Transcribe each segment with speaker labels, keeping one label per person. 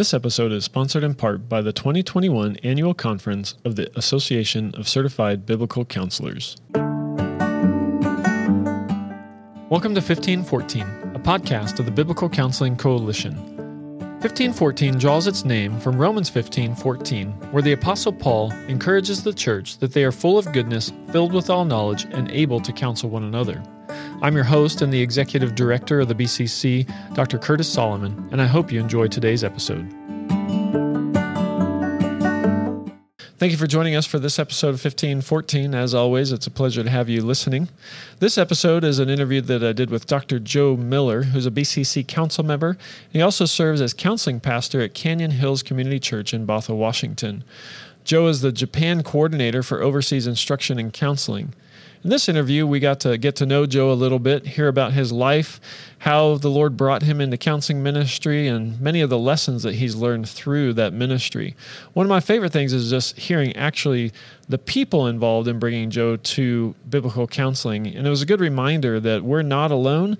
Speaker 1: This episode is sponsored in part by the 2021 Annual Conference of the Association of Certified Biblical Counselors. Welcome to 1514, a podcast of the Biblical Counseling Coalition. 1514 draws its name from Romans 15:14, where the apostle Paul encourages the church that they are full of goodness, filled with all knowledge, and able to counsel one another. I'm your host and the executive director of the BCC, Dr. Curtis Solomon, and I hope you enjoy today's episode. Thank you for joining us for this episode of 1514. As always, it's a pleasure to have you listening. This episode is an interview that I did with Dr. Joe Miller, who's a BCC council member. He also serves as counseling pastor at Canyon Hills Community Church in Bothell, Washington. Joe is the Japan coordinator for overseas instruction and counseling. In this interview, we got to get to know Joe a little bit, hear about his life, how the Lord brought him into counseling ministry, and many of the lessons that he's learned through that ministry. One of my favorite things is just hearing actually the people involved in bringing Joe to biblical counseling. And it was a good reminder that we're not alone.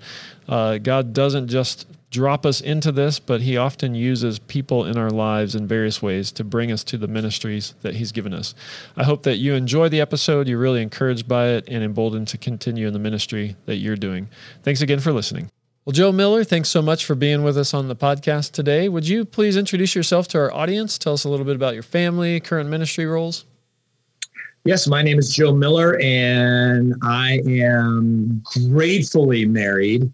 Speaker 1: Uh, God doesn't just drop us into this, but He often uses people in our lives in various ways to bring us to the ministries that He's given us. I hope that you enjoy the episode, you're really encouraged by it, and emboldened to continue in the ministry that you're doing. Thanks again for listening. Well, Joe Miller, thanks so much for being with us on the podcast today. Would you please introduce yourself to our audience? Tell us a little bit about your family, current ministry roles.
Speaker 2: Yes, my name is Joe Miller, and I am gratefully married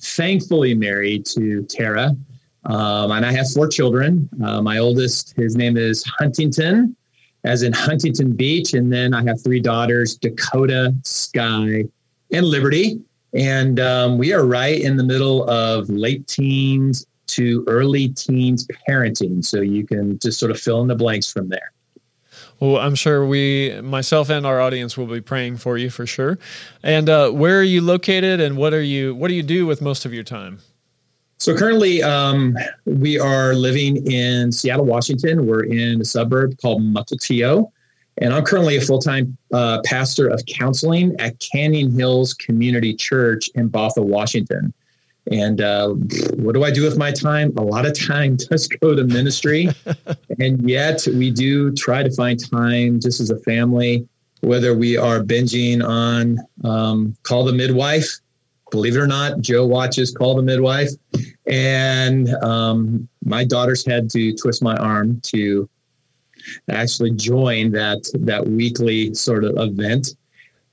Speaker 2: thankfully married to Tara. Um, and I have four children. Uh, my oldest, his name is Huntington, as in Huntington Beach. And then I have three daughters, Dakota, Sky, and Liberty. And um, we are right in the middle of late teens to early teens parenting. So you can just sort of fill in the blanks from there.
Speaker 1: Well, I'm sure we, myself and our audience, will be praying for you for sure. And uh, where are you located, and what are you? What do you do with most of your time?
Speaker 2: So currently, um, we are living in Seattle, Washington. We're in a suburb called Mukilteo, and I'm currently a full-time uh, pastor of counseling at Canyon Hills Community Church in Bothell, Washington. And uh, what do I do with my time? A lot of time does go to ministry. and yet we do try to find time just as a family, whether we are binging on um, Call the Midwife. Believe it or not, Joe watches Call the Midwife. And um, my daughters had to twist my arm to actually join that, that weekly sort of event.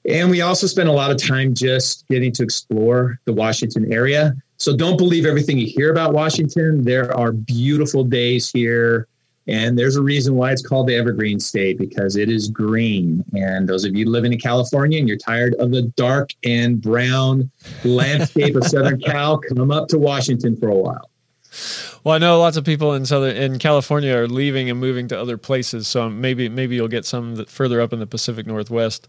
Speaker 2: And we also spend a lot of time just getting to explore the Washington area. So don't believe everything you hear about Washington. There are beautiful days here. And there's a reason why it's called the Evergreen State because it is green. And those of you living in California and you're tired of the dark and brown landscape of Southern Cal, come up to Washington for a while.
Speaker 1: Well, I know lots of people in southern in California are leaving and moving to other places, so maybe maybe you'll get some that further up in the Pacific Northwest.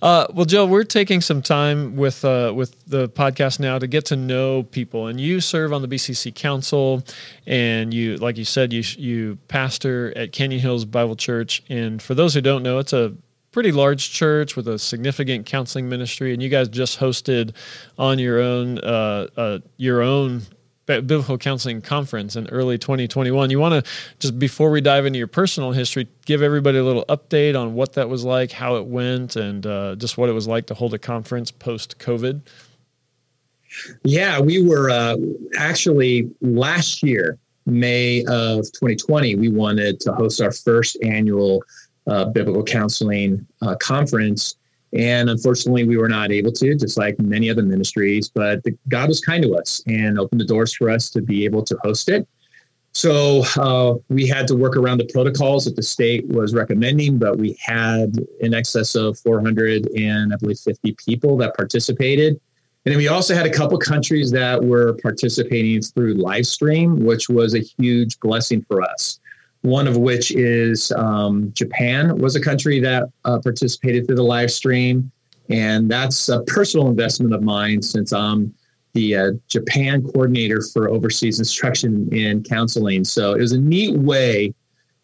Speaker 1: Uh, well, Joe, we're taking some time with uh, with the podcast now to get to know people, and you serve on the BCC Council, and you, like you said, you you pastor at Canyon Hills Bible Church, and for those who don't know, it's a pretty large church with a significant counseling ministry, and you guys just hosted on your own uh, uh, your own biblical counseling conference in early 2021. You want to just before we dive into your personal history, give everybody a little update on what that was like, how it went, and uh, just what it was like to hold a conference post COVID.
Speaker 2: Yeah, we were uh, actually last year, May of 2020, we wanted to host our first annual uh, biblical counseling uh, conference and unfortunately, we were not able to, just like many other ministries. But the, God was kind to us and opened the doors for us to be able to host it. So uh, we had to work around the protocols that the state was recommending, but we had in excess of 400 and I believe 50 people that participated. And then we also had a couple countries that were participating through live stream, which was a huge blessing for us one of which is um, Japan was a country that uh, participated through the live stream. And that's a personal investment of mine since I'm the uh, Japan coordinator for overseas instruction and counseling. So it was a neat way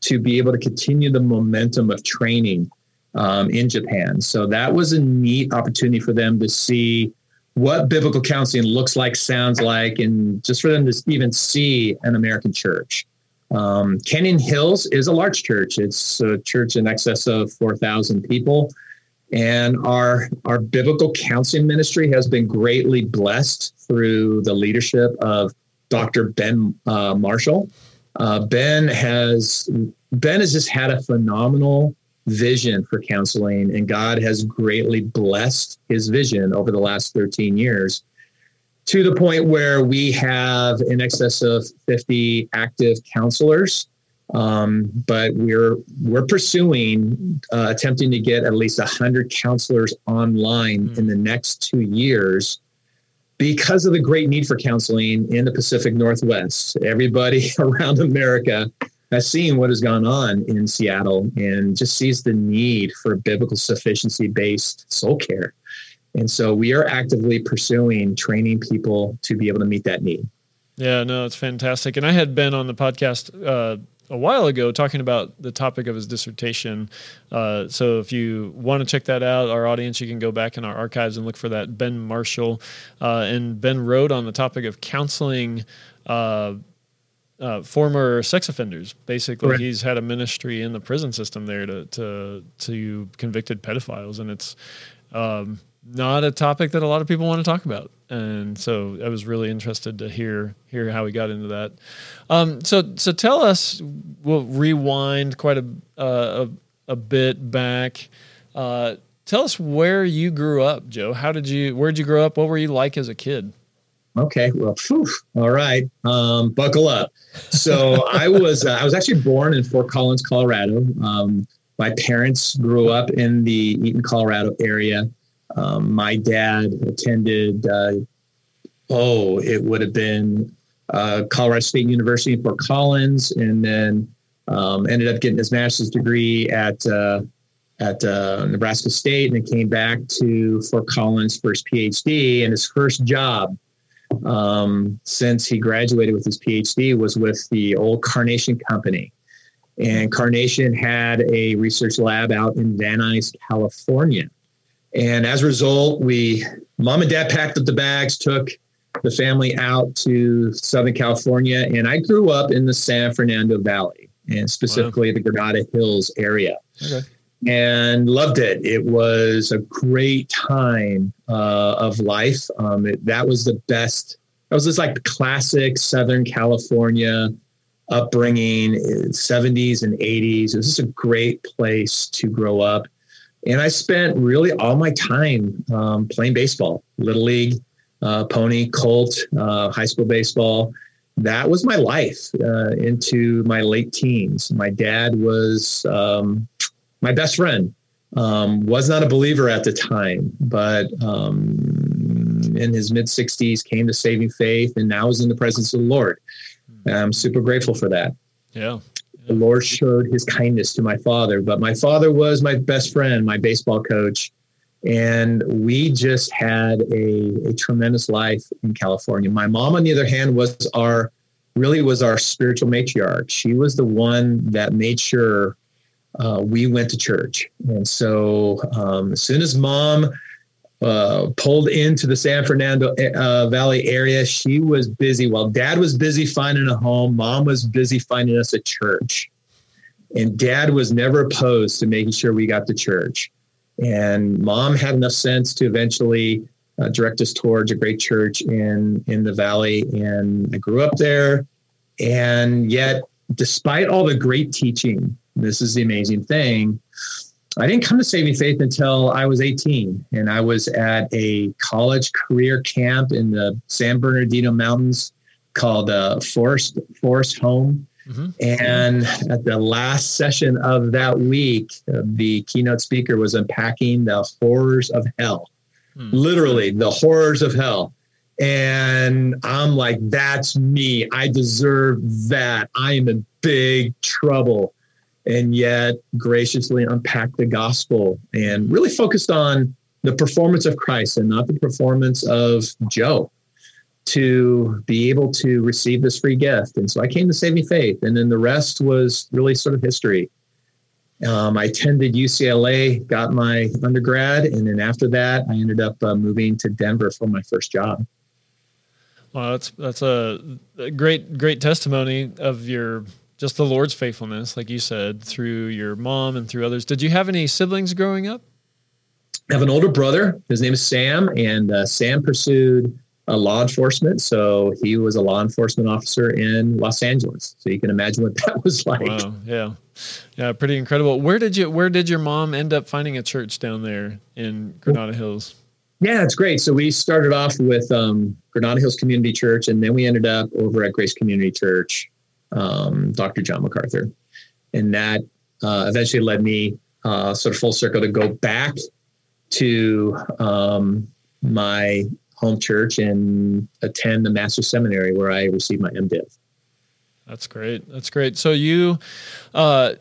Speaker 2: to be able to continue the momentum of training um, in Japan. So that was a neat opportunity for them to see what biblical counseling looks like, sounds like, and just for them to even see an American church Um, Canyon Hills is a large church. It's a church in excess of 4,000 people. And our, our biblical counseling ministry has been greatly blessed through the leadership of Dr. Ben uh, Marshall. Uh, ben has Ben has just had a phenomenal vision for counseling, and God has greatly blessed his vision over the last 13 years to the point where we have in excess of 50 active counselors. Um, but we're we're pursuing uh, attempting to get at least 100 counselors online mm. in the next two years because of the great need for counseling in the Pacific Northwest. Everybody around America has seen what has gone on in Seattle and just sees the need for biblical sufficiency based soul care. And so we are actively pursuing training people to be able to meet that need.
Speaker 1: Yeah, no, it's fantastic. And I had been on the podcast uh, a while ago talking about the topic of his dissertation. Uh, so if you want to check that out, our audience, you can go back in our archives and look for that. Ben Marshall uh, and Ben wrote on the topic of counseling. Uh, uh former sex offenders. Basically, Correct. he's had a ministry in the prison system there to to to convicted pedophiles, and it's um, not a topic that a lot of people want to talk about. And so I was really interested to hear hear how we got into that. Um, so so tell us. We'll rewind quite a uh, a, a, bit back. Uh, tell us where you grew up, Joe. How did you? Where did you grow up? What were you like as a kid?
Speaker 2: Okay, well, all right. Um, buckle up. So I was uh, I was actually born in Fort Collins, Colorado. Um, my parents grew up in the Eaton, Colorado area. Um, my dad attended, uh, oh, it would have been uh, Colorado State University in Fort Collins, and then um, ended up getting his master's degree at uh, at uh, Nebraska State, and then came back to Fort Collins for his PhD. And his first job um, since he graduated with his PhD was with the old Carnation Company. And Carnation had a research lab out in Van Nuys, California. And as a result, we, mom and dad packed up the bags, took the family out to Southern California. And I grew up in the San Fernando Valley and specifically wow. the Granada Hills area. Okay. And loved it. It was a great time uh, of life. Um, it, that was the best. That was just like the classic Southern California upbringing, 70s and 80s. It was just a great place to grow up. And I spent really all my time um, playing baseball, little league, uh, pony, Colt, uh, high school baseball. That was my life uh, into my late teens. My dad was um, my best friend. Um, was not a believer at the time, but um, in his mid 60s came to saving faith and now is in the presence of the Lord. I'm super grateful for that.
Speaker 1: Yeah
Speaker 2: the Lord showed his kindness to my father. But my father was my best friend, my baseball coach. And we just had a, a tremendous life in California. My mom, on the other hand, was our really was our spiritual matriarch. She was the one that made sure uh, we went to church. And so um, as soon as mom uh, pulled into the San Fernando uh, Valley area. She was busy while dad was busy finding a home. Mom was busy finding us a church. And dad was never opposed to making sure we got to church. And mom had enough sense to eventually uh, direct us towards a great church in, in the valley. And I grew up there. And yet, despite all the great teaching, this is the amazing thing I didn't come to Saving Faith until I was 18, and I was at a college career camp in the San Bernardino Mountains called uh, Forest Forest Home. Mm-hmm. And at the last session of that week, uh, the keynote speaker was unpacking the horrors of hell, mm. literally the horrors of hell. And I'm like, that's me. I deserve that. I am in big trouble and yet graciously unpack the gospel and really focused on the performance of Christ and not the performance of Joe to be able to receive this free gift. And so I came to Saving Faith, and then the rest was really sort of history. Um, I attended UCLA, got my undergrad, and then after that, I ended up uh, moving to Denver for my first job.
Speaker 1: Well, that's that's a great great testimony of your just the Lord's faithfulness, like you said, through your mom and through others. Did you have any siblings growing up?
Speaker 2: I have an older brother. His name is Sam, and uh, Sam pursued uh, law enforcement. So he was a law enforcement officer in Los Angeles. So you can imagine what that was like.
Speaker 1: Wow. Yeah. Yeah. Pretty incredible. Where did you, where did your mom end up finding a church down there in Granada Hills?
Speaker 2: Yeah, it's great. So we started off with um, Granada Hills Community Church, and then we ended up over at Grace Community Church, um, Dr. John MacArthur. And that uh, eventually led me uh, sort of full circle to go back to um, my home church and attend the Master Seminary where I received my MDiv.
Speaker 1: That's great. That's great. So you, uh,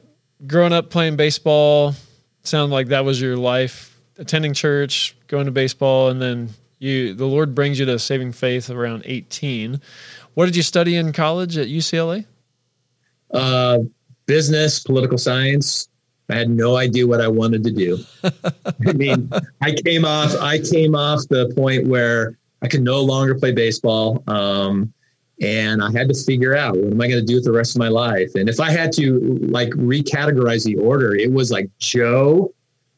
Speaker 1: growing up playing baseball, sound like that was your life. Attending church, going to baseball, and then you, the Lord brings you to saving faith around eighteen. What did you study in college at UCLA?
Speaker 2: Uh, business, political science, I had no idea what I wanted to do. I mean, I came off I came off the point where I could no longer play baseball. Um, and I had to figure out what am I going to do with the rest of my life. And if I had to like recategorize the order, it was like Joe,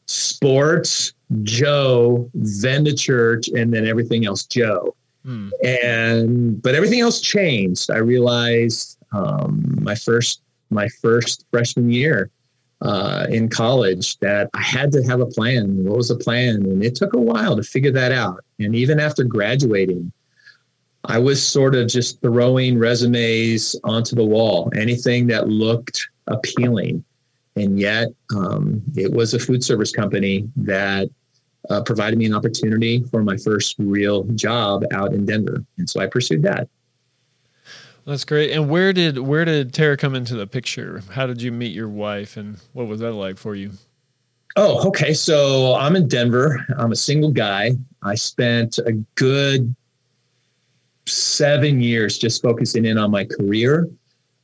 Speaker 2: sports, Joe, then the church, and then everything else Joe. Hmm. And but everything else changed. I realized um, my first my first freshman year uh, in college that I had to have a plan. What was the plan? And it took a while to figure that out. And even after graduating, I was sort of just throwing resumes onto the wall, anything that looked appealing. And yet, um, it was a food service company that uh, provided me an opportunity for my first real job out in Denver. And so I pursued that.
Speaker 1: That's great. And where did where did Tara come into the picture? How did you meet your wife, and what was that like for you?
Speaker 2: Oh, okay. So I'm in Denver. I'm a single guy. I spent a good seven years just focusing in on my career.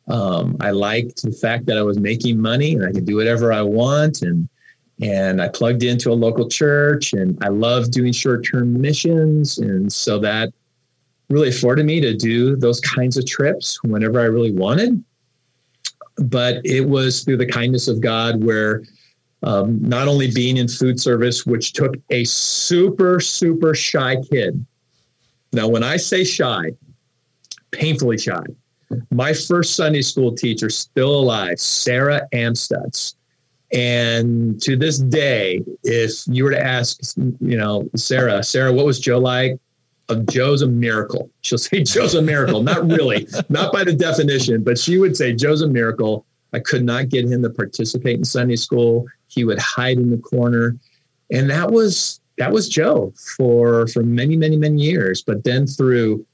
Speaker 2: Um, I liked the fact that I was making money and I could do whatever I want, and and I plugged into a local church, and I love doing short term missions, and so that really afforded me to do those kinds of trips whenever I really wanted. But it was through the kindness of God where um, not only being in food service, which took a super, super shy kid. Now, when I say shy, painfully shy, my first Sunday school teacher, still alive, Sarah Amstutz. And to this day, if you were to ask, you know, Sarah, Sarah, what was Joe like? Of Joe's a miracle. She'll say Joe's a miracle. Not really, not by the definition, but she would say Joe's a miracle. I could not get him to participate in Sunday school. He would hide in the corner. And that was that was Joe for for many, many, many years. But then through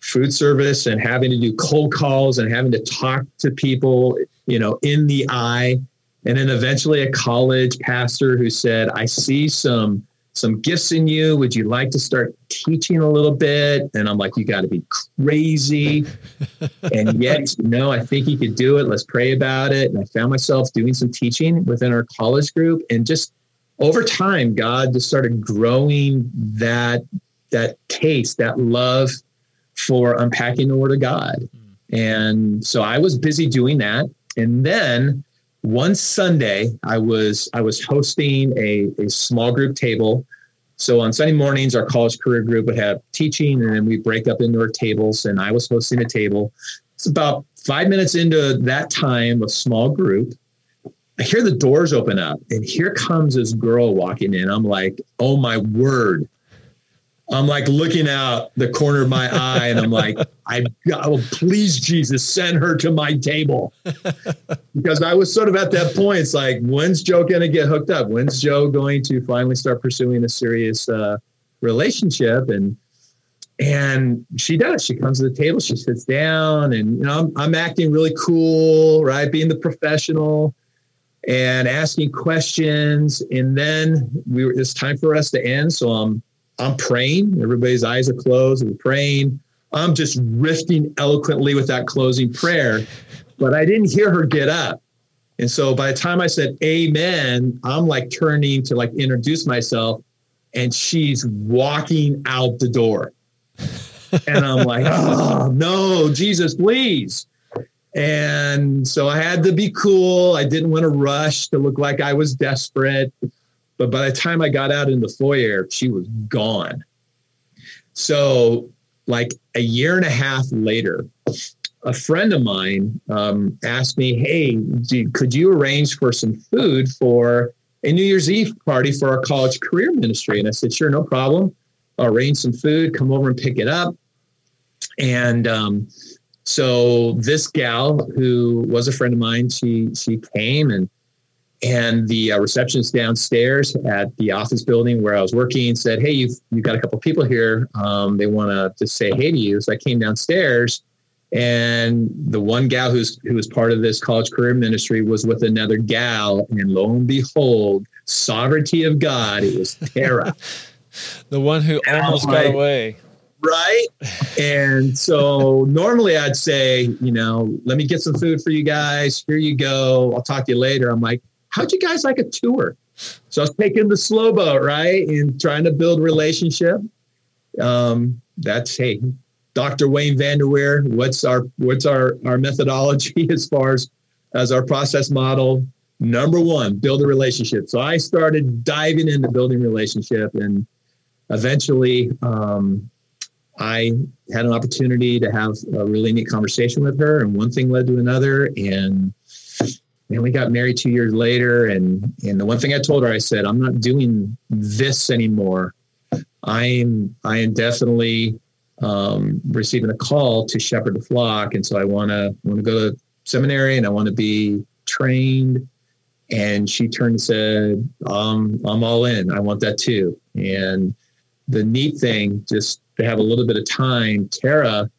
Speaker 2: food service and having to do cold calls and having to talk to people, you know, in the eye. And then eventually a college pastor who said, I see some some gifts in you. Would you like to start teaching a little bit? And I'm like, you got to be crazy. and yet, no, I think you could do it. Let's pray about it. And I found myself doing some teaching within our college group. And just over time, God just started growing that that taste, that love for unpacking the word of God. Hmm. And so I was busy doing that. And then one Sunday, I was I was hosting a, a small group table. So on Sunday mornings, our college career group would have teaching, and then we break up into our tables. And I was hosting a table. It's about five minutes into that time of small group. I hear the doors open up, and here comes this girl walking in. I'm like, oh my word. I'm like looking out the corner of my eye and I'm like, I oh, please Jesus, send her to my table. because I was sort of at that point. It's like, when's Joe going to get hooked up? When's Joe going to finally start pursuing a serious uh, relationship? And and she does. She comes to the table, she sits down, and you know, I'm, I'm acting really cool, right? Being the professional and asking questions. And then we were it's time for us to end. So I'm I'm praying. Everybody's eyes are closed. We're praying. I'm just riffing eloquently with that closing prayer, but I didn't hear her get up. And so by the time I said amen, I'm like turning to like introduce myself and she's walking out the door. and I'm like, oh no, Jesus, please. And so I had to be cool. I didn't want to rush to look like I was desperate. But by the time I got out in the foyer, she was gone. So, like a year and a half later, a friend of mine um, asked me, Hey, could you arrange for some food for a New Year's Eve party for our college career ministry? And I said, Sure, no problem. I'll arrange some food, come over and pick it up. And um, so this gal who was a friend of mine, she she came and and the uh, receptionist downstairs at the office building where I was working said, "Hey, you've you've got a couple people here. Um, they want to just say hey to you." So I came downstairs, and the one gal who's who was part of this college career ministry was with another gal, and lo and behold, sovereignty of God, it was Tara,
Speaker 1: the one who almost got away
Speaker 2: right? And so normally I'd say, you know, let me get some food for you guys. Here you go. I'll talk to you later. I'm like, how'd you guys like a tour? So I was taking the slow boat, right? And trying to build relationship. Um, that's hey, Dr. Wayne Vanderwier, what's our what's our our methodology as far as as our process model? Number one, build a relationship. So I started diving into building relationship and eventually um, I had an opportunity to have a really neat conversation with her, and one thing led to another, and and we got married two years later. And and the one thing I told her, I said, I'm not doing this anymore. I'm I am definitely um, receiving a call to shepherd the flock, and so I want to want to go to seminary, and I want to be trained. And she turned and said, um, "I'm all in. I want that too." And the neat thing, just to have a little bit of time, Tara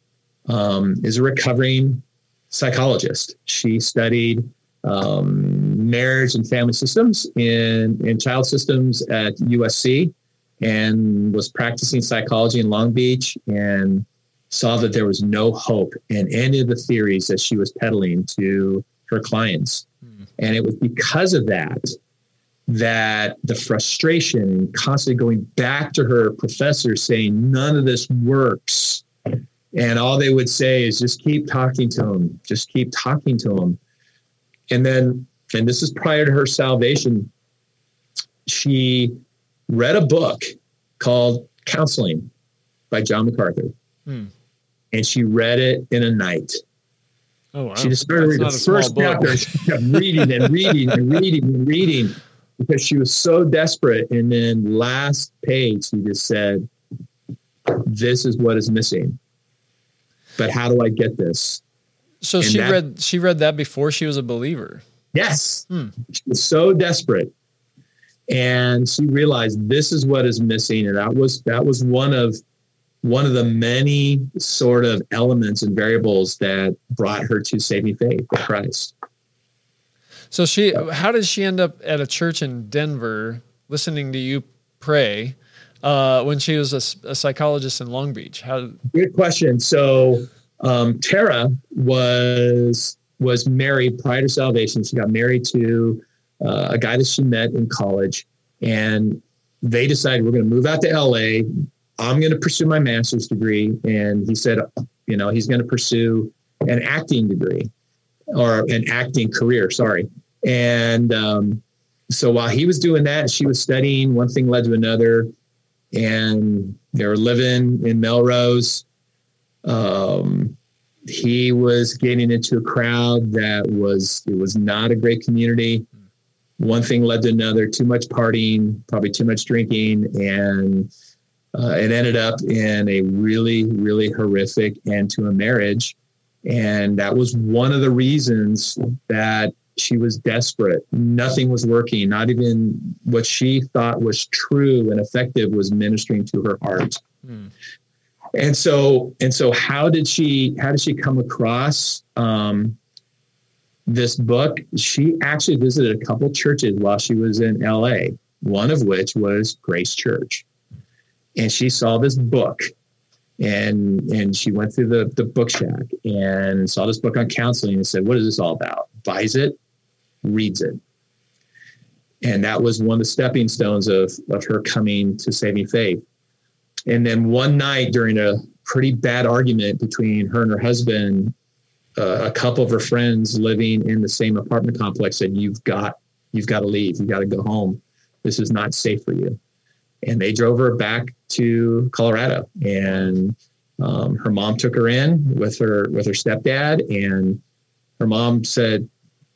Speaker 2: um, is a recovering psychologist. She studied um, marriage and family systems in, in child systems at USC and was practicing psychology in Long Beach and saw that there was no hope in any of the theories that she was peddling to her clients. Hmm. And it was because of that that the frustration and constantly going back to her professor saying none of this works and all they would say is just keep talking to him just keep talking to him and then and this is prior to her salvation she read a book called counseling by john macarthur hmm. and she read it in a night Oh, wow. She just started reading the first chapter. She kept reading and reading and reading and reading because she was so desperate. And then last page, she just said, "This is what is missing." But how do I get this?
Speaker 1: So and she that, read she read that before she was a believer.
Speaker 2: Yes, hmm. she was so desperate, and she realized this is what is missing, and that was that was one of one of the many sort of elements and variables that brought her to saving faith with Christ.
Speaker 1: So she, how did she end up at a church in Denver listening to you pray uh, when she was a, a, psychologist in Long Beach? How?
Speaker 2: Good question. So um, Tara was was married prior to salvation. She got married to uh, a guy that she met in college, and they decided we're going to move out to LA. I'm going to pursue my master's degree, and he said, you know, he's going to pursue an acting degree or an acting career, sorry. And um, so while he was doing that, she was studying, one thing led to another. And they were living in Melrose. Um, he was getting into a crowd that was, it was not a great community. One thing led to another, too much partying, probably too much drinking. And uh, it ended up in a really, really horrific end to a marriage and that was one of the reasons that she was desperate. Nothing was working. Not even what she thought was true and effective was ministering to her heart. Hmm. And so, and so, how did she? How did she come across um, this book? She actually visited a couple churches while she was in LA. One of which was Grace Church, and she saw this book and and she went through the the book shack and saw this book on counseling and said, "What is this all about?" Buys it, reads it, and that was one of the stepping stones of of her coming to saving faith. And then one night during a pretty bad argument between her and her husband, uh, a couple of her friends living in the same apartment complex said, "You've got, you've got to leave. You got to go home. This is not safe for you." And they drove her back to Colorado, and um, her mom took her in with her with her stepdad, and her mom said,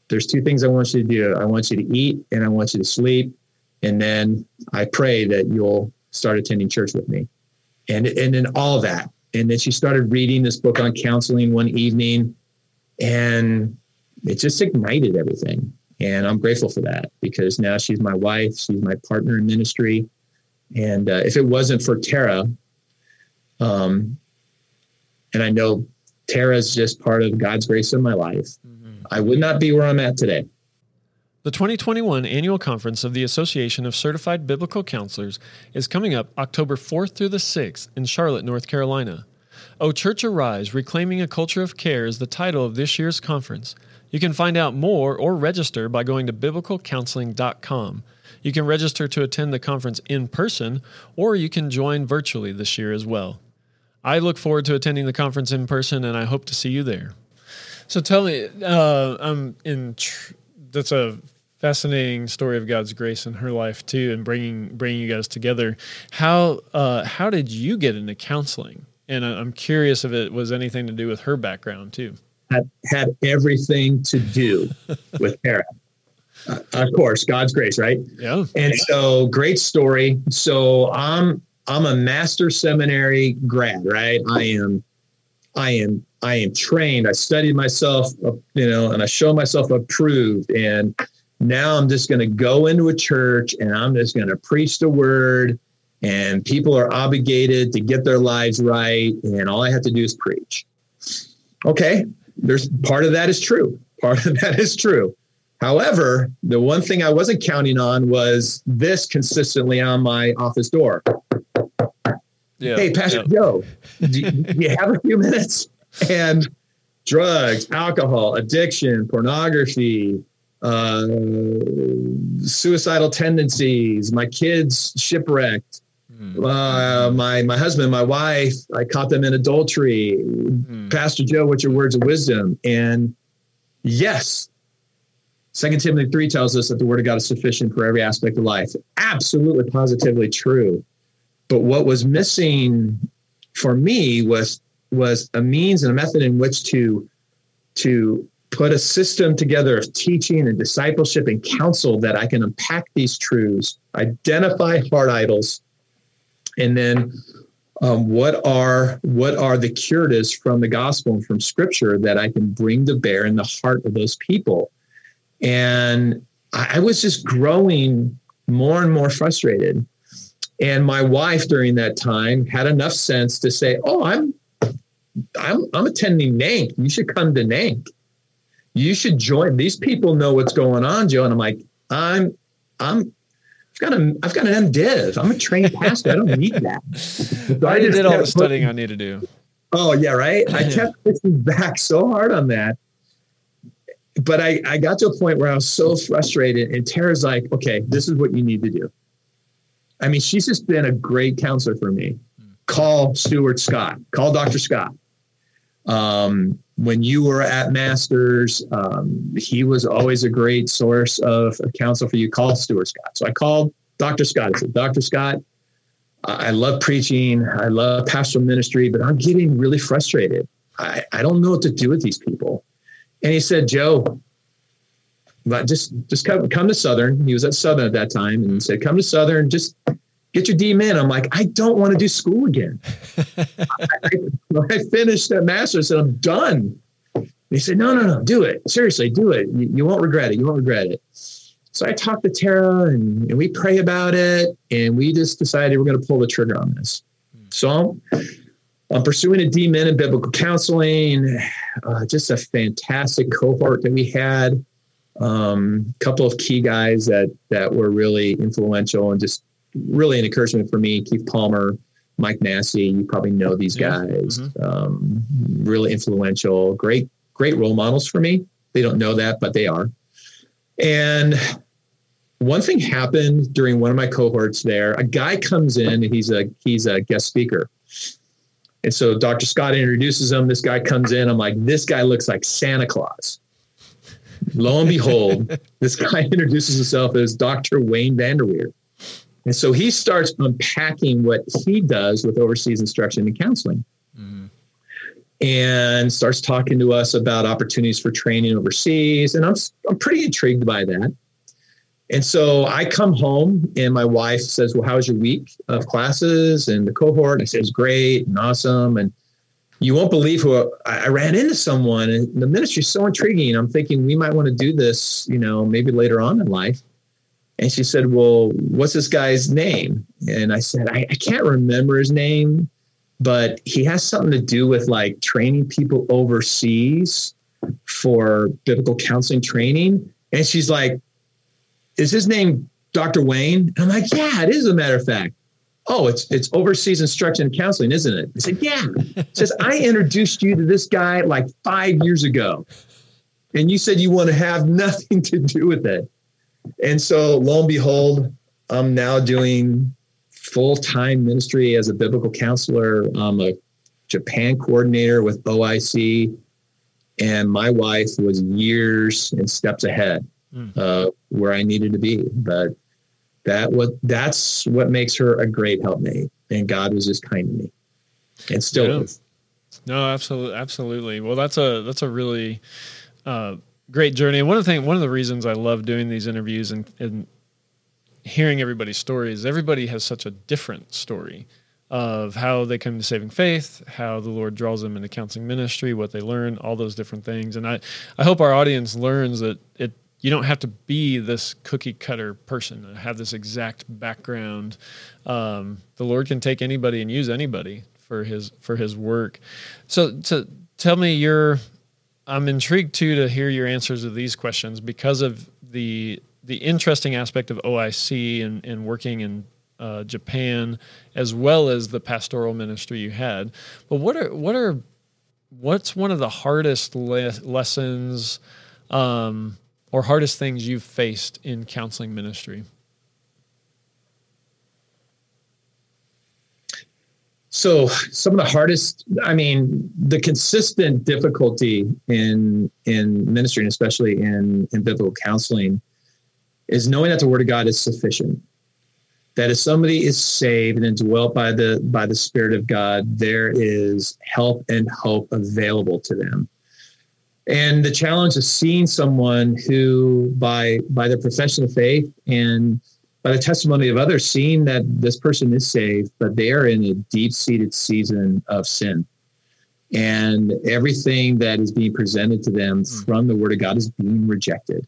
Speaker 2: "There's two things I want you to do. I want you to eat, and I want you to sleep, and then I pray that you'll start attending church with me." And and then all that, and then she started reading this book on counseling one evening and it just ignited everything. And I'm grateful for that because now she's my wife, she's my partner in ministry. And uh, if it wasn't for Tara, um, and I know Tara is just part of God's grace in my life, mm-hmm. I would not be where I'm at today.
Speaker 1: The 2021 annual conference of the Association of Certified Biblical Counselors is coming up October 4th through the 6th in Charlotte, North Carolina. O Church Arise Reclaiming a Culture of Care is the title of this year's conference. You can find out more or register by going to biblicalcounseling.com. You can register to attend the conference in person, or you can join virtually this year as well. I look forward to attending the conference in person, and I hope to see you there. So tell me, uh, I'm in. Tr- that's a fascinating story of God's grace in her life too, and bringing bringing you guys together. How uh, how did you get into counseling? and I'm curious if it was anything to do with her background too.
Speaker 2: Had, had everything to do with Tara. Uh, of course, God's grace, right?
Speaker 1: Yeah.
Speaker 2: And so, great story. So, I'm I'm a master seminary grad, right? I am, I am, I am trained. I studied myself, you know, and I show myself approved. And now I'm just going to go into a church and I'm just going to preach the word and people are obligated to get their lives right and all i have to do is preach. Okay there's part of that is true. Part of that is true. However the one thing i wasn't counting on was this consistently on my office door. Yeah, hey pastor yeah. joe do you, do you have a few minutes? And drugs alcohol addiction pornography uh, suicidal tendencies, my kids shipwrecked, Mm. Uh, my my husband, my wife, I caught them in adultery. Mm. Pastor Joe, what's your words of wisdom? And yes, Second Timothy three tells us that the Word of God is sufficient for every aspect of life. Absolutely, positively true. But what was missing for me was was a means and a method in which to to put a system together of teaching and discipleship and counsel that I can unpack these truths, identify heart idols, and then um, what are what are the curatives from the gospel and from scripture that I can bring to bear in the heart of those people? And I, I was just growing more and more frustrated. And my wife during that time had enough sense to say, "Oh, I'm I'm I'm attending NANC. You should come to NANC. You should join. These people know what's going on, Joe." And I'm like, "I'm I'm I've got a I've got an MDiv. I'm a trained pastor. I don't need that.
Speaker 1: So I, I did all the studying I need to do.
Speaker 2: Oh yeah, right. I kept pushing back so hard on that. But I, I got to a point where I was so frustrated, and Tara's like, okay, this is what you need to do. I mean, she's just been a great counselor for me. Call Stuart Scott, call Dr. Scott. Um, when you were at Masters, um, he was always a great source of, counsel for you. Call Stuart Scott. So I called Dr. Scott. I said, Dr. Scott, I love preaching. I love pastoral ministry, but I'm getting really frustrated. I, I don't know what to do with these people. And he said, Joe, but just just come come to Southern. He was at Southern at that time and said, come to Southern, just get your DMin. I'm like, I don't want to do school again. I, I, finished that master's and I'm done. They said, no, no, no, do it. Seriously, do it. You, you, won't regret it. You won't regret it. So I talked to Tara and, and we pray about it. And we just decided we're going to pull the trigger on this. So I'm, I'm pursuing a DMin in biblical counseling. Uh, just a fantastic cohort that we had. A um, couple of key guys that that were really influential and just really an encouragement for me. Keith Palmer, Mike Massey, you probably know these guys. Mm-hmm. Um, really influential, great, great role models for me. They don't know that, but they are. And one thing happened during one of my cohorts there. A guy comes in, and he's a he's a guest speaker, And so Dr. Scott introduces him. This guy comes in. I'm like, this guy looks like Santa Claus. Lo and behold, this guy introduces himself as Dr. Wayne Vanderwier. And so he starts unpacking what he does with overseas instruction and counseling. Mm-hmm. And starts talking to us about opportunities for training overseas. And I'm, I'm pretty intrigued by that. And so I come home and my wife says, Well, how was your week of classes and the cohort? And I said, It's great and awesome. And you won't believe who I, I ran into someone and the ministry is so intriguing. I'm thinking we might want to do this, you know, maybe later on in life. And she said, Well, what's this guy's name? And I said, I, I can't remember his name, but he has something to do with like training people overseas for biblical counseling training. And she's like, is his name Dr. Wayne? And I'm like, yeah, it is a matter of fact. Oh, it's it's overseas instruction and counseling, isn't it? I said, yeah. Says I introduced you to this guy like five years ago. And you said you want to have nothing to do with it. And so lo and behold, I'm now doing full-time ministry as a biblical counselor. I'm a Japan coordinator with OIC. And my wife was years and steps ahead mm. uh, where I needed to be. But that what that's what makes her a great helpmate. And God was just kind to me, and still yeah. is.
Speaker 1: No, absolutely, absolutely. Well, that's a that's a really uh, great journey. And one of the thing, one of the reasons I love doing these interviews and, and hearing everybody's stories, everybody has such a different story of how they come to saving faith, how the Lord draws them into counseling ministry, what they learn, all those different things. And I, I hope our audience learns that it you don't have to be this cookie cutter person have this exact background. Um, the Lord can take anybody and use anybody for his for his work. So to tell me your I'm intrigued too to hear your answers to these questions because of the the interesting aspect of OIC and, and working in uh, Japan as well as the pastoral ministry you had. But what are what are what's one of the hardest le- lessons um, or hardest things you've faced in counseling ministry?
Speaker 2: So some of the hardest, I mean, the consistent difficulty in in ministry, and especially in in biblical counseling, is knowing that the Word of God is sufficient. That if somebody is saved and indwelt by the by the Spirit of God, there is help and hope available to them and the challenge of seeing someone who by by their profession of faith and by the testimony of others seeing that this person is saved but they are in a deep-seated season of sin. And everything that is being presented to them mm. from the word of god is being rejected.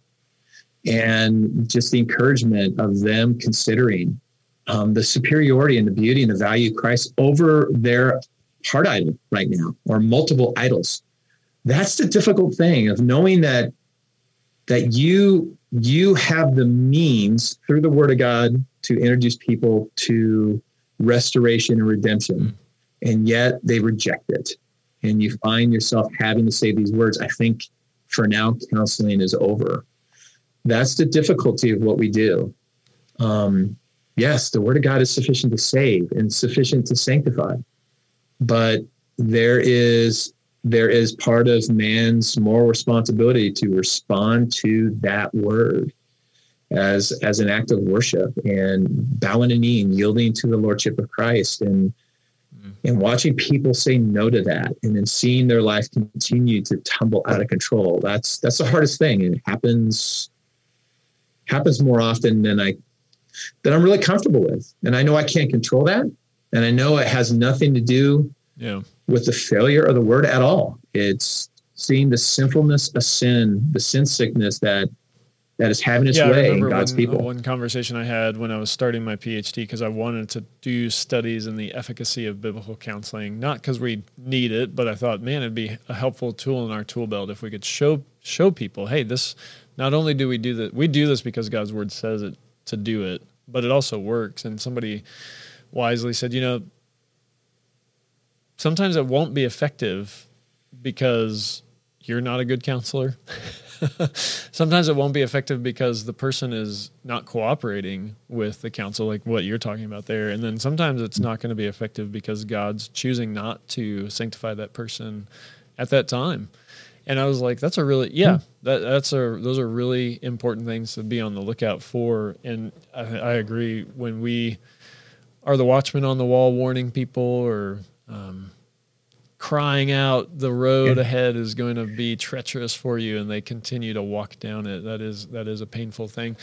Speaker 2: And just the encouragement of them considering um, the superiority and the beauty and the value of christ over their heart idol right now or multiple idols. That's the difficult thing of knowing that that you you have the means through the word of god to introduce people to restoration and redemption. And yet they reject it. And you find yourself having to say these words. I think for now counseling is over. That's the difficulty of what we do. Um, yes the word of god is sufficient to save and sufficient to sanctify. But there is there is part of man's moral responsibility to respond to that word as as an act of worship and bowing a knee and yielding to the lordship of Christ and mm-hmm. and watching people say no to that and then seeing their life continue to tumble out of control. That's that's the hardest thing and it happens happens more often than I that I'm really comfortable with. And I know I can't control that and I know it has nothing to do yeah with the failure of the word at all. It's seeing the sinfulness of sin, the sin sickness that that is having its yeah, way in God's
Speaker 1: one,
Speaker 2: people.
Speaker 1: One conversation I had when I was starting my PhD because I wanted to do studies in the efficacy of biblical counseling, not because we need it, but I thought, man, it'd be a helpful tool in our tool belt if we could show show people, hey, this. Not only do we do that, we do this because God's word says it to do it, but it also works. And somebody wisely said, you know, sometimes it won't be effective because you're not a good counselor. sometimes it won't be effective because the person is not cooperating with the counsel, like what you're talking about there. And then sometimes it's not going to be effective because God's choosing not to sanctify that person at that time. And I was like, that's a really, yeah, hmm. that, that's a, those are really important things to be on the lookout for. And I, I agree when we are the watchman on the wall warning people or, um, crying out the road yeah. ahead is going to be treacherous for you and they continue to walk down it. That is that is a painful thing.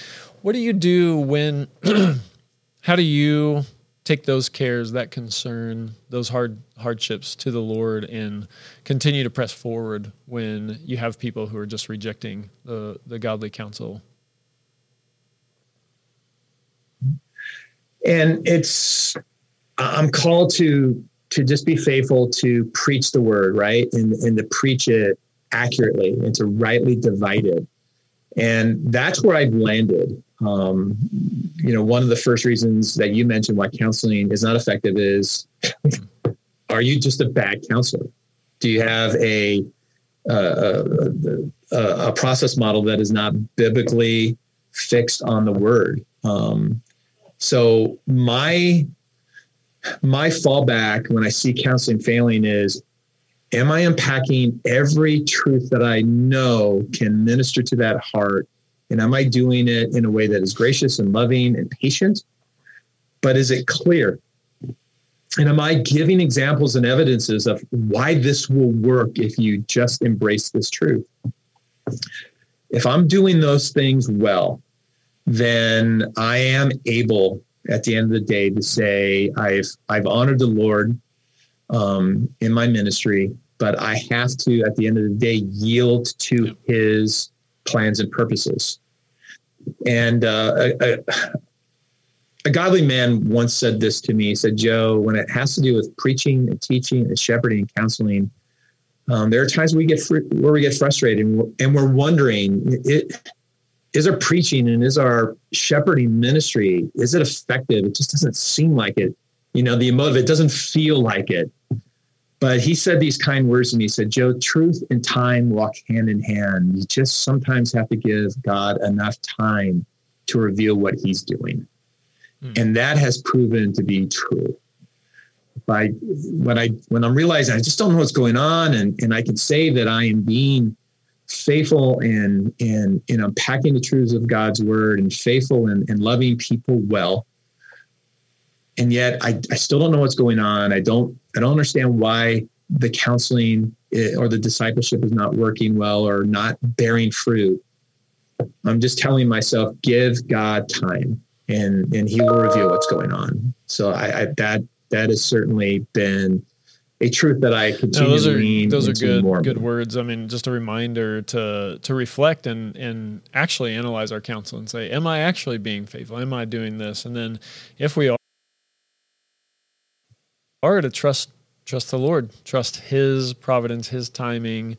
Speaker 1: What do you do when how do you take those cares that concern those hard hardships to the lord and continue to press forward when you have people who are just rejecting the the godly counsel?
Speaker 2: And it's i'm called to to just be faithful to preach the word, right? And, and to preach it accurately and to rightly divide it. And that's where I've landed. Um, you know, one of the first reasons that you mentioned why counseling is not effective is are you just a bad counselor? Do you have a, a, a, a process model that is not biblically fixed on the word? Um, so my my fallback when I see counseling failing is am I unpacking every truth that I know can minister to that heart? And am I doing it in a way that is gracious and loving and patient? But is it clear? And am I giving examples and evidences of why this will work if you just embrace this truth? If I'm doing those things well, then I am able at the end of the day to say I've I've honored the Lord um, in my ministry, but I have to at the end of the day yield to His plans and purposes. And uh, a, a, a, godly man once said this to me. He said, "Joe, when it has to do with preaching and teaching and shepherding and counseling." Um, there are times we get fr- where we get frustrated and we're, and we're wondering it, is our preaching and is our shepherding ministry is it effective? It just doesn't seem like it. You know the emotive it doesn't feel like it. But he said these kind words me. He said joe truth and time walk hand in hand. You just sometimes have to give god enough time to reveal what he's doing. Mm. and that has proven to be true. By when i when i'm realizing i just don't know what's going on and and i can say that i am being faithful in in in unpacking the truths of God's word and faithful in, in loving people well. And yet I, I still don't know what's going on. I don't I don't understand why the counseling eh, or the discipleship is not working well or not bearing fruit. I'm just telling myself, give God time and and he will reveal what's going on. So I, I that that has certainly been a truth that I continue no, those
Speaker 1: are,
Speaker 2: to lean
Speaker 1: Those
Speaker 2: are
Speaker 1: good
Speaker 2: more.
Speaker 1: good words. I mean, just a reminder to to reflect and and actually analyze our counsel and say, am I actually being faithful? Am I doing this? And then if we are, are to trust trust the Lord, trust His providence, His timing.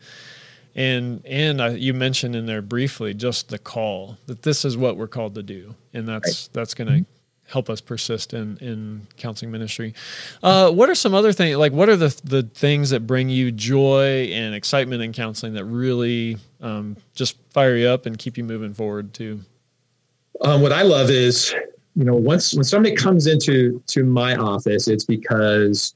Speaker 1: And and I, you mentioned in there briefly just the call that this is what we're called to do, and that's right. that's going to help us persist in in counseling ministry. Uh, what are some other things? Like, what are the the things that bring you joy and excitement in counseling that really um, just fire you up and keep you moving forward too?
Speaker 2: Um, what I love is, you know, once when somebody comes into to my office, it's because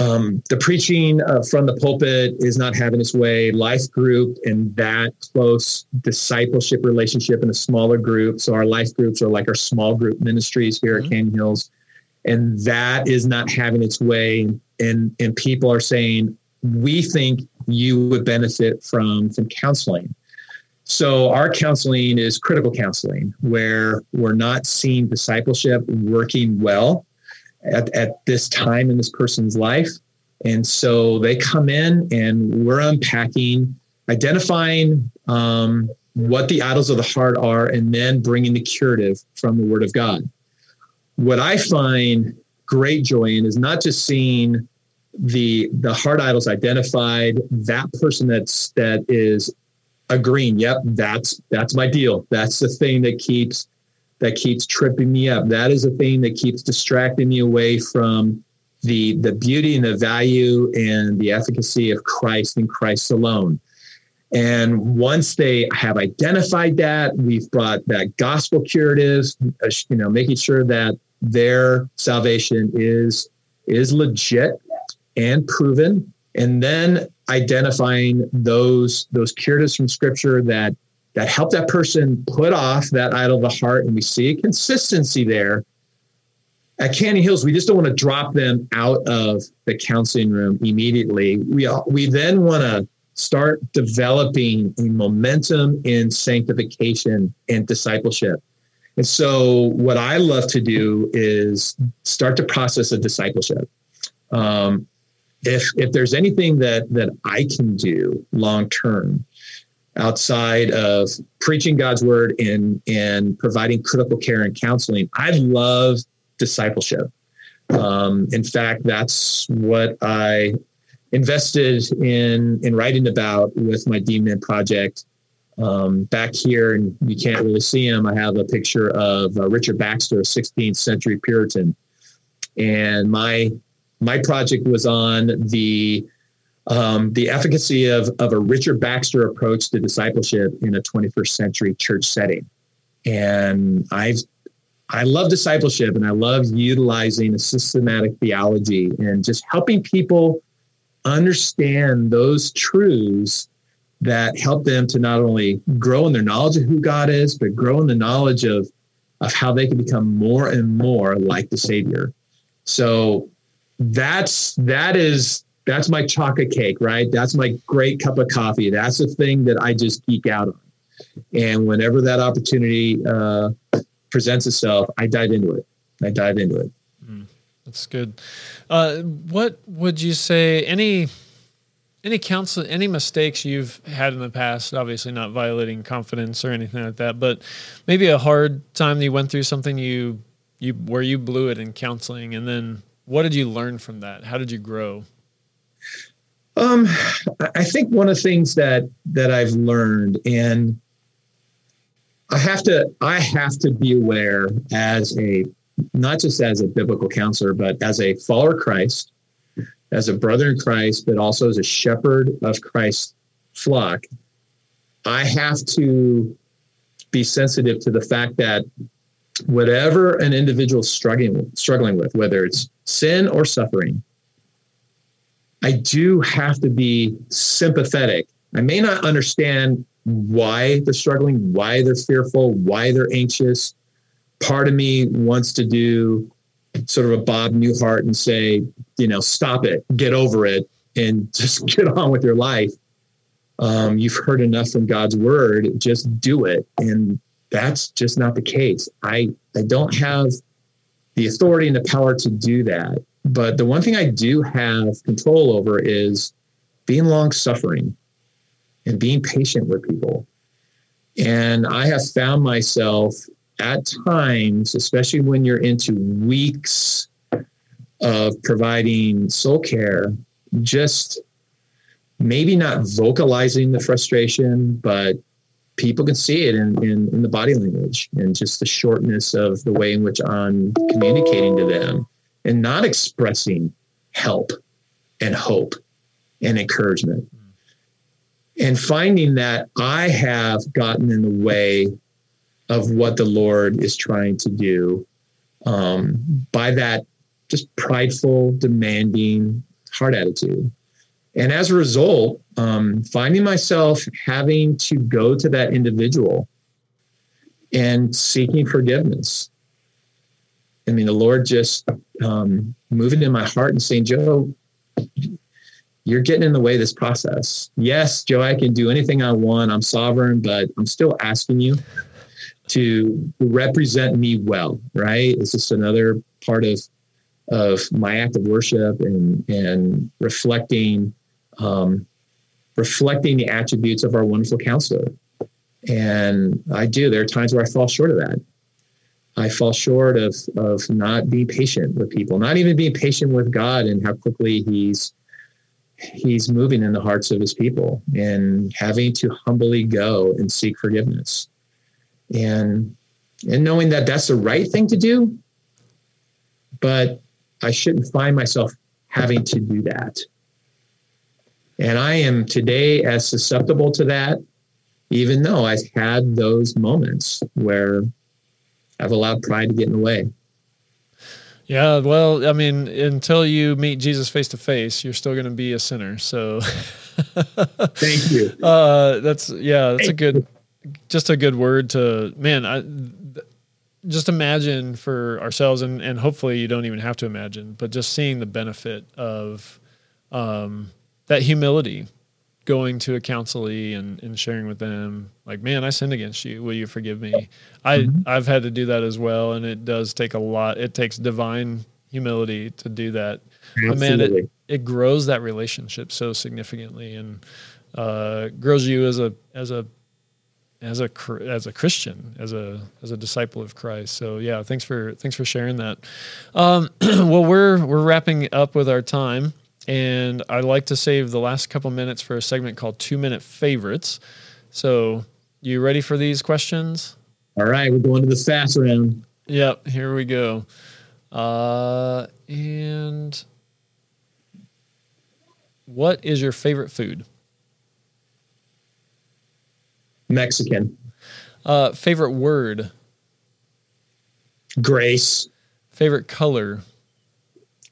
Speaker 2: um, the preaching uh, from the pulpit is not having its way. Life group and that close discipleship relationship in a smaller group. So our life groups are like our small group ministries here mm-hmm. at Canyon Hills, and that is not having its way. And and people are saying we think you would benefit from from counseling. So our counseling is critical counseling, where we're not seeing discipleship working well at, at this time in this person's life. And so they come in and we're unpacking, identifying um, what the idols of the heart are, and then bringing the curative from the Word of God. What I find great joy in is not just seeing the the heart idols identified, that person that's that is agreeing, yep, that's that's my deal. That's the thing that keeps that keeps tripping me up. That is a thing that keeps distracting me away from the the beauty and the value and the efficacy of Christ and Christ alone. And once they have identified that, we've brought that gospel curative, uh, you know, making sure that their salvation is is legit and proven, and then identifying those those curatives from Scripture that that help that person put off that idol of the heart, and we see a consistency there. At Canyon Hills, we just don't want to drop them out of the counseling room immediately. We we then want to start developing a momentum in sanctification and discipleship. And so, what I love to do is start the process of discipleship. Um, if if there's anything that that I can do long term, outside of preaching God's word and and providing critical care and counseling, I love discipleship. Um, in fact, that's what I invested in in writing about with my D.Min. project. Um, back here, and you can't really see him. I have a picture of uh, Richard Baxter, a 16th century Puritan, and my my project was on the um, the efficacy of of a Richard Baxter approach to discipleship in a 21st century church setting. And I've I love discipleship and I love utilizing a systematic theology and just helping people understand those truths that help them to not only grow in their knowledge of who God is, but grow in the knowledge of, of how they can become more and more like the Savior. So that's that is that's my chocolate cake, right? That's my great cup of coffee. That's the thing that I just geek out on. And whenever that opportunity uh, presents itself, I dive into it. I dive into it. Mm,
Speaker 1: that's good. Uh, what would you say? Any any counsel, any mistakes you've had in the past? Obviously, not violating confidence or anything like that, but maybe a hard time that you went through something you you where you blew it in counseling, and then what did you learn from that? How did you grow?
Speaker 2: Um, I think one of the things that that I've learned, and I have to I have to be aware as a not just as a biblical counselor, but as a follower of Christ, as a brother in Christ, but also as a shepherd of Christ's flock, I have to be sensitive to the fact that whatever an individual is struggling struggling with, whether it's sin or suffering, I do have to be sympathetic. I may not understand why they're struggling, why they're fearful, why they're anxious, part of me wants to do sort of a Bob Newhart and say, you know, stop it, get over it, and just get on with your life. Um, you've heard enough from God's word, just do it. And that's just not the case. I, I don't have the authority and the power to do that. But the one thing I do have control over is being long suffering and being patient with people. And I have found myself at times, especially when you're into weeks of providing soul care, just maybe not vocalizing the frustration, but people can see it in, in, in, the body language and just the shortness of the way in which I'm communicating to them and not expressing help and hope and encouragement. And finding that I have gotten in the way of what the Lord is trying to do um, by that just prideful, demanding heart attitude. And as a result, um, finding myself having to go to that individual and seeking forgiveness. I mean, the Lord just um, moving in my heart and saying, Joe, you're getting in the way of this process. Yes, Joe, I can do anything I want. I'm sovereign, but I'm still asking you to represent me well, right? It's just another part of of my act of worship and and reflecting um, reflecting the attributes of our wonderful counselor. And I do. There are times where I fall short of that. I fall short of of not being patient with people, not even being patient with God and how quickly He's He's moving in the hearts of His people, and having to humbly go and seek forgiveness. And and knowing that that's the right thing to do but i shouldn't find myself having to do that. And I am today as susceptible to that, even though I've had those moments where I've allowed pride to get in the way.
Speaker 1: Yeah, well, I mean, until you meet Jesus face to face, you're still going to be a sinner. So,
Speaker 2: thank you.
Speaker 1: Uh, that's yeah, that's a good, just a good word to man. I just imagine for ourselves, and and hopefully you don't even have to imagine, but just seeing the benefit of um, that humility going to a counselee and, and sharing with them like man i sinned against you will you forgive me i mm-hmm. i've had to do that as well and it does take a lot it takes divine humility to do that Absolutely. but man it, it grows that relationship so significantly and uh, grows you as a as a as a as a Christian, as a as a disciple of Christ. So yeah, thanks for thanks for sharing that. Um, well, we're we're wrapping up with our time. And I like to save the last couple minutes for a segment called Two Minute Favorites. So, you ready for these questions?
Speaker 2: All right, we're going to the fast round.
Speaker 1: Yep, here we go. Uh, and what is your favorite food?
Speaker 2: Mexican.
Speaker 1: Uh, favorite word?
Speaker 2: Grace.
Speaker 1: Favorite color?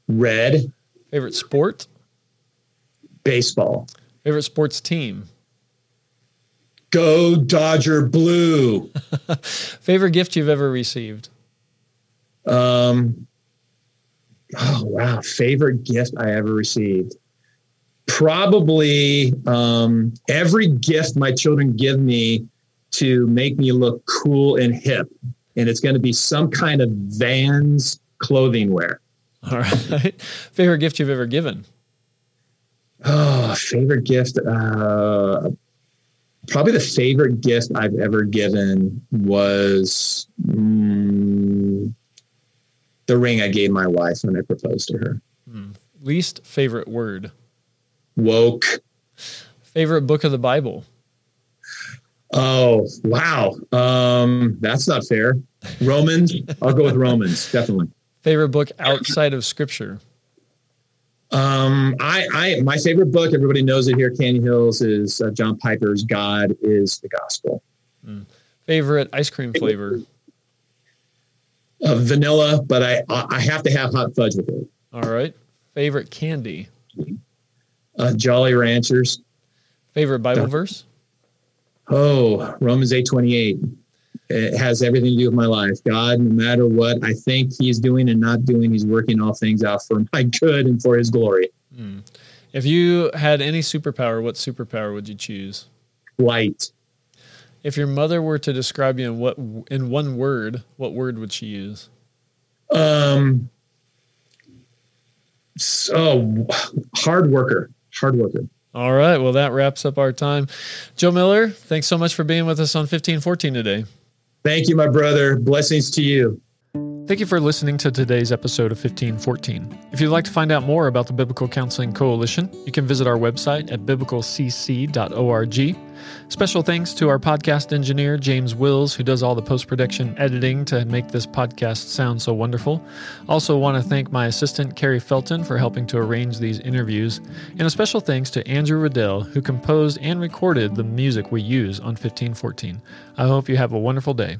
Speaker 2: Red.
Speaker 1: Favorite sport?
Speaker 2: Baseball.
Speaker 1: Favorite sports team?
Speaker 2: Go Dodger Blue.
Speaker 1: Favorite gift you've ever received?
Speaker 2: Um, oh, wow. Favorite gift I ever received? Probably um, every gift my children give me to make me look cool and hip. And it's going to be some kind of Vans clothing wear.
Speaker 1: All right. favorite gift you've ever given?
Speaker 2: Oh, favorite gift. Uh, probably the favorite gift I've ever given was mm, the ring I gave my wife when I proposed to her.
Speaker 1: Mm. Least favorite word?
Speaker 2: Woke.
Speaker 1: Favorite book of the Bible?
Speaker 2: Oh, wow. Um, that's not fair. Romans. I'll go with Romans, definitely.
Speaker 1: Favorite book outside of scripture?
Speaker 2: Um, I, I, my favorite book, everybody knows it here, Canyon Hills, is uh, John Piper's God is the Gospel.
Speaker 1: Mm. Favorite ice cream flavor?
Speaker 2: Uh, vanilla, but I, I have to have hot fudge with it.
Speaker 1: All right. Favorite candy?
Speaker 2: Uh, Jolly Ranchers.
Speaker 1: Favorite Bible verse?
Speaker 2: Oh, Romans eight twenty eight it has everything to do with my life. God, no matter what I think He's doing and not doing, He's working all things out for my good and for His glory. Mm.
Speaker 1: If you had any superpower, what superpower would you choose?
Speaker 2: Light.
Speaker 1: If your mother were to describe you in what in one word, what word would she use?
Speaker 2: Um. So hard worker. Hard worker.
Speaker 1: All right. Well, that wraps up our time. Joe Miller, thanks so much for being with us on 1514 today.
Speaker 2: Thank you, my brother. Blessings to you.
Speaker 1: Thank you for listening to today's episode of 1514. If you'd like to find out more about the Biblical Counseling Coalition, you can visit our website at biblicalcc.org. Special thanks to our podcast engineer, James Wills, who does all the post production editing to make this podcast sound so wonderful. Also, want to thank my assistant, Carrie Felton, for helping to arrange these interviews. And a special thanks to Andrew Riddell, who composed and recorded the music we use on 1514. I hope you have a wonderful day.